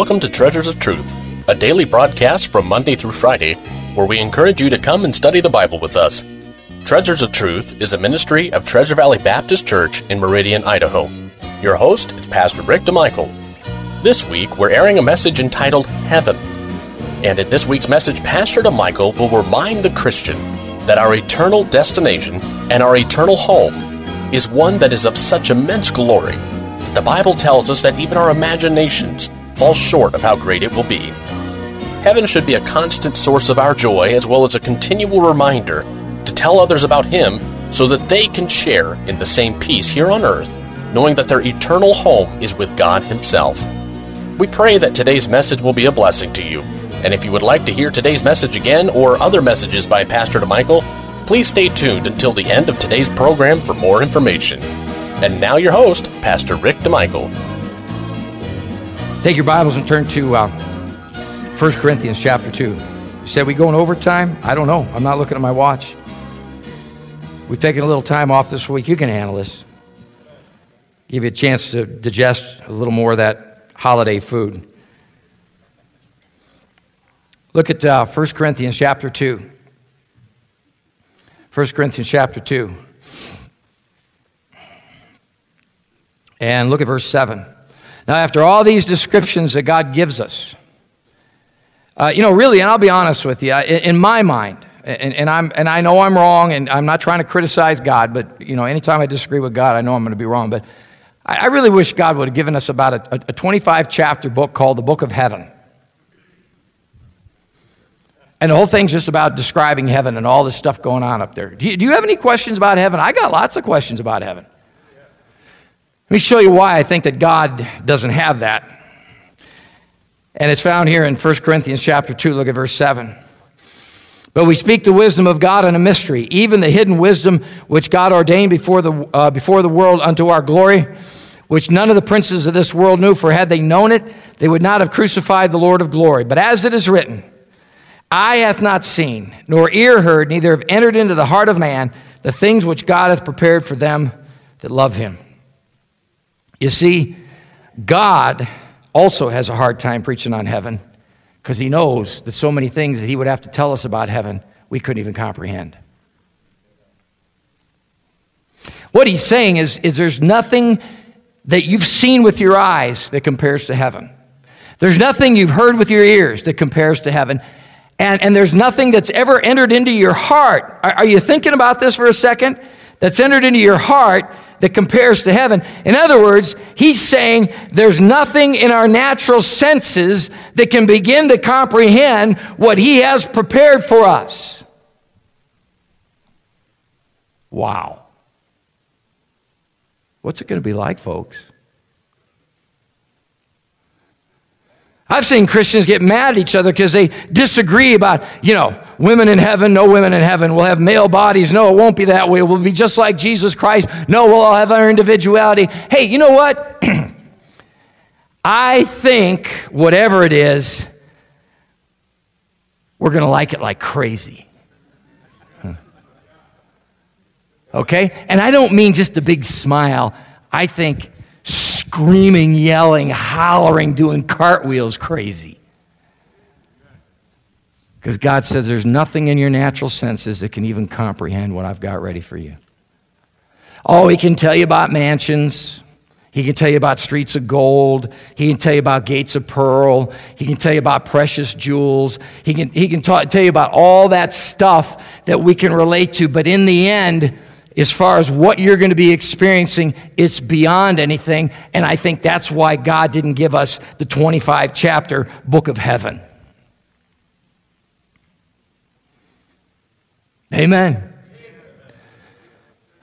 welcome to Treasures of Truth, a daily broadcast from Monday through Friday where we encourage you to come and study the Bible with us. Treasures of Truth is a ministry of Treasure Valley Baptist Church in Meridian, Idaho. Your host is Pastor Rick DeMichael. This week, we're airing a message entitled Heaven. And in this week's message, Pastor DeMichael will remind the Christian that our eternal destination and our eternal home is one that is of such immense glory that the Bible tells us that even our imaginations fall short of how great it will be. Heaven should be a constant source of our joy as well as a continual reminder to tell others about Him so that they can share in the same peace here on earth, knowing that their eternal home is with God Himself. We pray that today's message will be a blessing to you. And if you would like to hear today's message again or other messages by Pastor DeMichael, please stay tuned until the end of today's program for more information. And now your host, Pastor Rick DeMichael. Take your Bibles and turn to uh, 1 Corinthians chapter 2. You said we going overtime? I don't know. I'm not looking at my watch. We've taken a little time off this week. You can handle this. Give you a chance to digest a little more of that holiday food. Look at uh, 1 Corinthians chapter 2. 1 Corinthians chapter 2. And look at verse 7. Now, after all these descriptions that God gives us, uh, you know, really, and I'll be honest with you, in, in my mind, and, and, I'm, and I know I'm wrong, and I'm not trying to criticize God, but, you know, anytime I disagree with God, I know I'm going to be wrong. But I, I really wish God would have given us about a, a 25 chapter book called the Book of Heaven. And the whole thing's just about describing heaven and all this stuff going on up there. Do you, do you have any questions about heaven? I got lots of questions about heaven. Let me show you why I think that God doesn't have that. And it's found here in 1 Corinthians chapter 2, look at verse 7. But we speak the wisdom of God in a mystery, even the hidden wisdom which God ordained before the, uh, before the world unto our glory, which none of the princes of this world knew, for had they known it, they would not have crucified the Lord of glory. But as it is written, Eye hath not seen, nor ear heard, neither have entered into the heart of man the things which God hath prepared for them that love him. You see, God also has a hard time preaching on heaven because he knows that so many things that he would have to tell us about heaven we couldn't even comprehend. What he's saying is, is there's nothing that you've seen with your eyes that compares to heaven. There's nothing you've heard with your ears that compares to heaven. And, and there's nothing that's ever entered into your heart. Are, are you thinking about this for a second? That's entered into your heart that compares to heaven. In other words, he's saying there's nothing in our natural senses that can begin to comprehend what he has prepared for us. Wow. What's it going to be like, folks? I've seen Christians get mad at each other because they disagree about, you know, women in heaven, no women in heaven. We'll have male bodies. No, it won't be that way. We'll be just like Jesus Christ. No, we'll all have our individuality. Hey, you know what? I think whatever it is, we're going to like it like crazy. Okay? And I don't mean just a big smile. I think screaming, yelling, hollering, doing cartwheels crazy. Because God says there's nothing in your natural senses that can even comprehend what I've got ready for you. Oh, He can tell you about mansions. He can tell you about streets of gold. He can tell you about gates of pearl. He can tell you about precious jewels. He can, he can talk, tell you about all that stuff that we can relate to. But in the end, as far as what you're going to be experiencing, it's beyond anything. And I think that's why God didn't give us the 25 chapter book of heaven. Amen.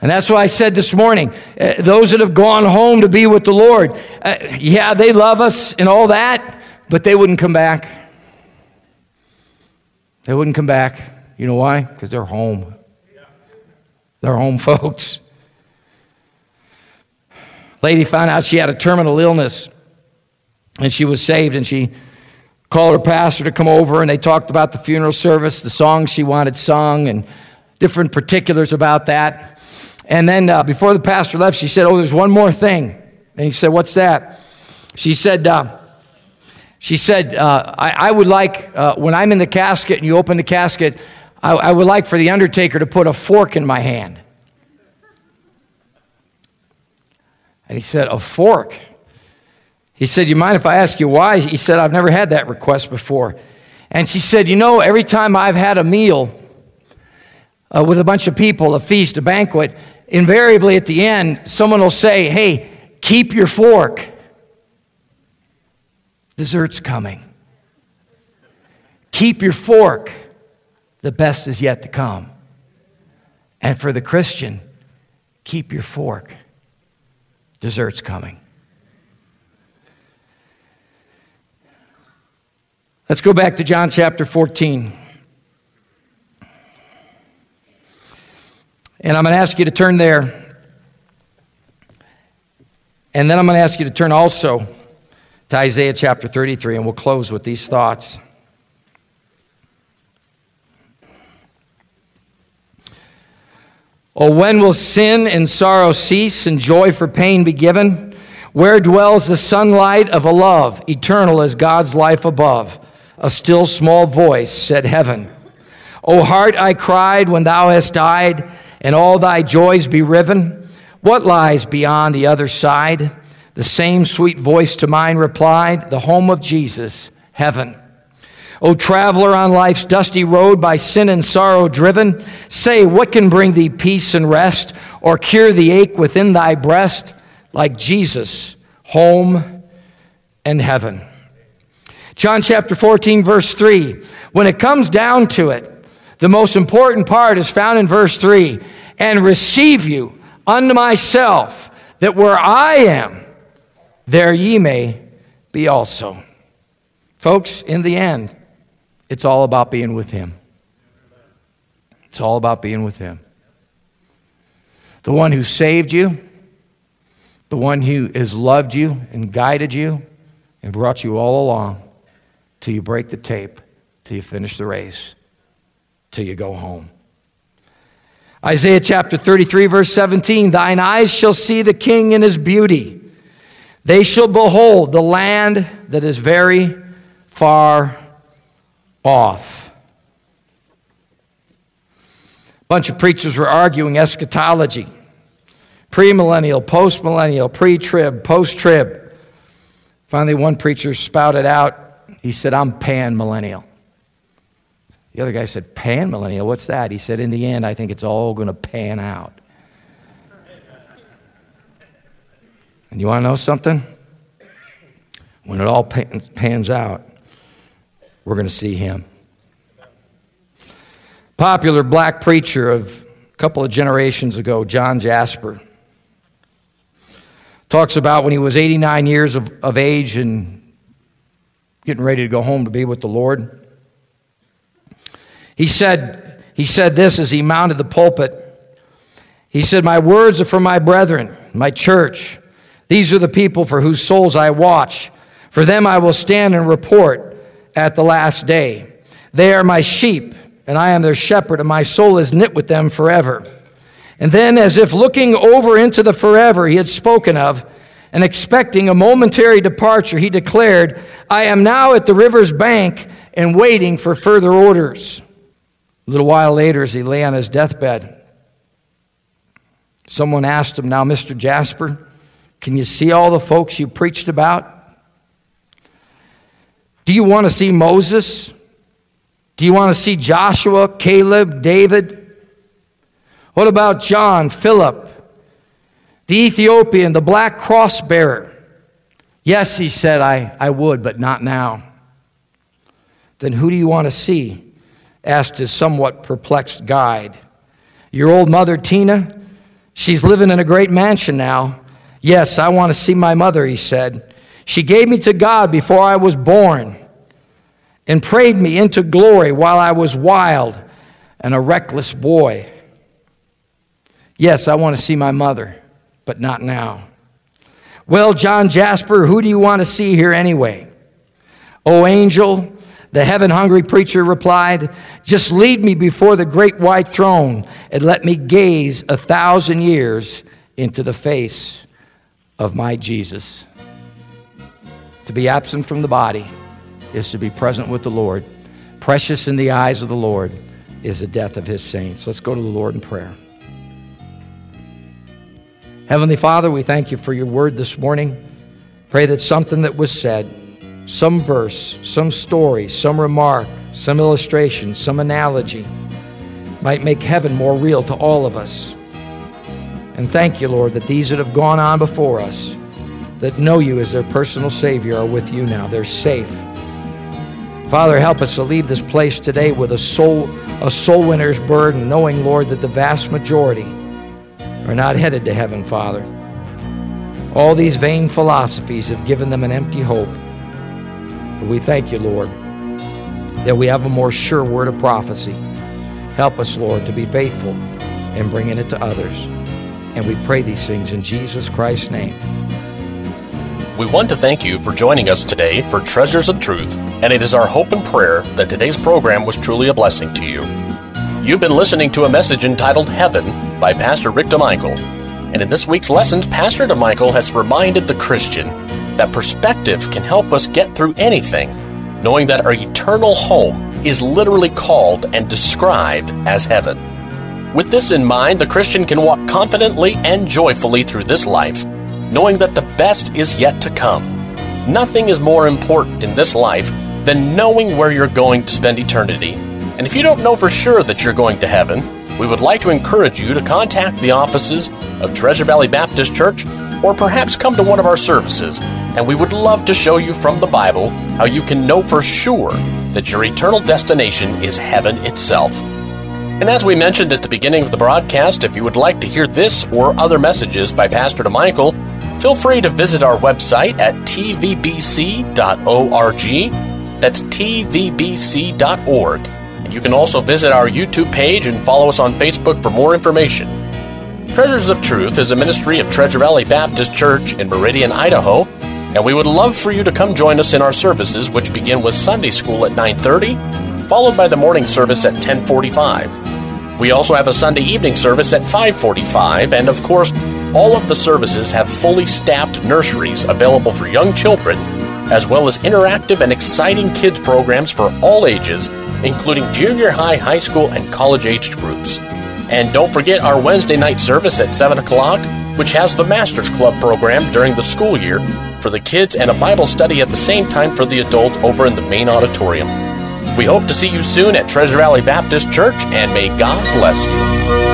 And that's why I said this morning uh, those that have gone home to be with the Lord, uh, yeah, they love us and all that, but they wouldn't come back. They wouldn't come back. You know why? Because they're home. They're home folks. Lady found out she had a terminal illness and she was saved and she called her pastor to come over and they talked about the funeral service, the songs she wanted sung, and different particulars about that. And then uh, before the pastor left, she said, Oh, there's one more thing. And he said, What's that? She said, uh, She said, uh, I, I, would like, uh, when I'm in the casket and you open the casket, I, I would like for the undertaker to put a fork in my hand. And he said, A fork? He said, You mind if I ask you why? He said, I've never had that request before. And she said, You know, every time I've had a meal uh, with a bunch of people, a feast, a banquet, invariably at the end, someone will say, Hey, keep your fork. Dessert's coming. Keep your fork. The best is yet to come. And for the Christian, keep your fork. Dessert's coming. Let's go back to John chapter 14. And I'm going to ask you to turn there. And then I'm going to ask you to turn also to Isaiah chapter 33, and we'll close with these thoughts. Oh, when will sin and sorrow cease and joy for pain be given? Where dwells the sunlight of a love, eternal as God's life above? A still small voice said, Heaven. O heart, I cried when thou hast died, and all thy joys be riven. What lies beyond the other side? The same sweet voice to mine replied, The home of Jesus, heaven. O traveler on life's dusty road by sin and sorrow driven, say, What can bring thee peace and rest, or cure the ache within thy breast, like Jesus, home and heaven? John chapter 14, verse 3. When it comes down to it, the most important part is found in verse 3 and receive you unto myself, that where I am, there ye may be also. Folks, in the end, it's all about being with Him. It's all about being with Him. The one who saved you, the one who has loved you and guided you and brought you all along till you break the tape, till you finish the race, till you go home. Isaiah chapter 33, verse 17 Thine eyes shall see the king in his beauty. They shall behold the land that is very far off. A bunch of preachers were arguing eschatology premillennial, postmillennial, pre trib, post trib. Finally, one preacher spouted out he said, I'm pan millennial. The other guy said, Pan millennial? What's that? He said, In the end, I think it's all going to pan out. And you want to know something? When it all pans out, we're going to see him. Popular black preacher of a couple of generations ago, John Jasper, talks about when he was 89 years of, of age and getting ready to go home to be with the Lord. He said, he said this as he mounted the pulpit. He said, My words are for my brethren, my church. These are the people for whose souls I watch. For them I will stand and report at the last day. They are my sheep, and I am their shepherd, and my soul is knit with them forever. And then, as if looking over into the forever he had spoken of, and expecting a momentary departure, he declared, I am now at the river's bank and waiting for further orders. A little while later, as he lay on his deathbed, someone asked him, Now, Mr. Jasper, can you see all the folks you preached about? Do you want to see Moses? Do you want to see Joshua, Caleb, David? What about John, Philip, the Ethiopian, the black cross bearer. Yes, he said, I, I would, but not now. Then who do you want to see? asked his somewhat perplexed guide. Your old mother, Tina? She's living in a great mansion now. Yes, I want to see my mother, he said. She gave me to God before I was born and prayed me into glory while I was wild and a reckless boy. Yes, I want to see my mother but not now. Well, John Jasper, who do you want to see here anyway? O angel, the heaven hungry preacher replied, Just lead me before the great white throne and let me gaze a thousand years into the face of my Jesus. To be absent from the body is to be present with the Lord. Precious in the eyes of the Lord is the death of his saints. Let's go to the Lord in prayer. Heavenly Father, we thank you for your word this morning. Pray that something that was said, some verse, some story, some remark, some illustration, some analogy, might make heaven more real to all of us. And thank you, Lord, that these that have gone on before us, that know you as their personal Savior, are with you now. They're safe. Father, help us to leave this place today with a soul, a soul winner's burden, knowing, Lord, that the vast majority are not headed to heaven, Father. All these vain philosophies have given them an empty hope. But we thank you, Lord, that we have a more sure word of prophecy. Help us, Lord, to be faithful in bringing it to others. And we pray these things in Jesus Christ's name. We want to thank you for joining us today for Treasures of Truth, and it is our hope and prayer that today's program was truly a blessing to you. You've been listening to a message entitled Heaven by Pastor Rick DeMichael. And in this week's lessons, Pastor DeMichael has reminded the Christian that perspective can help us get through anything, knowing that our eternal home is literally called and described as heaven. With this in mind, the Christian can walk confidently and joyfully through this life knowing that the best is yet to come. Nothing is more important in this life than knowing where you're going to spend eternity. And if you don't know for sure that you're going to heaven, we would like to encourage you to contact the offices of Treasure Valley Baptist Church or perhaps come to one of our services, and we would love to show you from the Bible how you can know for sure that your eternal destination is heaven itself. And as we mentioned at the beginning of the broadcast, if you would like to hear this or other messages by Pastor DeMichael, feel free to visit our website at tvbc.org. That's tvbc.org. And you can also visit our YouTube page and follow us on Facebook for more information. Treasures of Truth is a ministry of Treasure Valley Baptist Church in Meridian, Idaho, and we would love for you to come join us in our services which begin with Sunday school at 9:30, followed by the morning service at 10:45. We also have a Sunday evening service at 5:45 and of course all of the services have fully staffed nurseries available for young children, as well as interactive and exciting kids programs for all ages, including junior high, high school, and college aged groups. And don't forget our Wednesday night service at 7 o'clock, which has the Masters Club program during the school year for the kids and a Bible study at the same time for the adults over in the main auditorium. We hope to see you soon at Treasure Valley Baptist Church, and may God bless you.